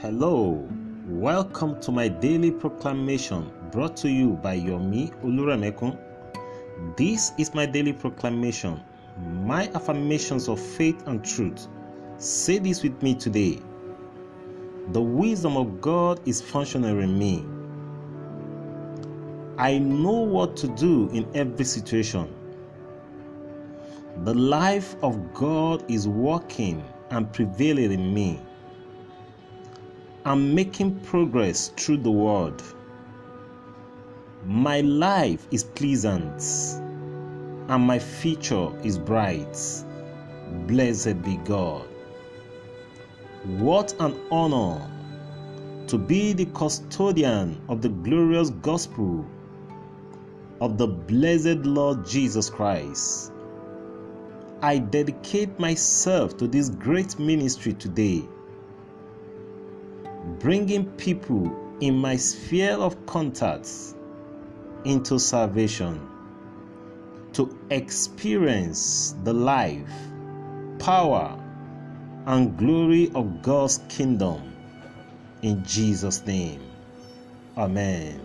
Hello, welcome to my daily proclamation brought to you by Yomi Oluremekun. This is my daily proclamation, my affirmations of faith and truth. Say this with me today. The wisdom of God is functional in me. I know what to do in every situation. The life of God is working and prevailing in me. I'm making progress through the word. My life is pleasant and my future is bright. Blessed be God. What an honor to be the custodian of the glorious gospel of the blessed Lord Jesus Christ. I dedicate myself to this great ministry today, bringing people in my sphere of contacts into salvation to experience the life, power, and glory of God's kingdom. In Jesus' name, Amen.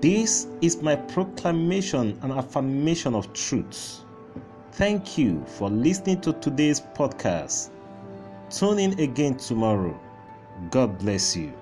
This is my proclamation and affirmation of truth. Thank you for listening to today's podcast. Tune in again tomorrow. God bless you.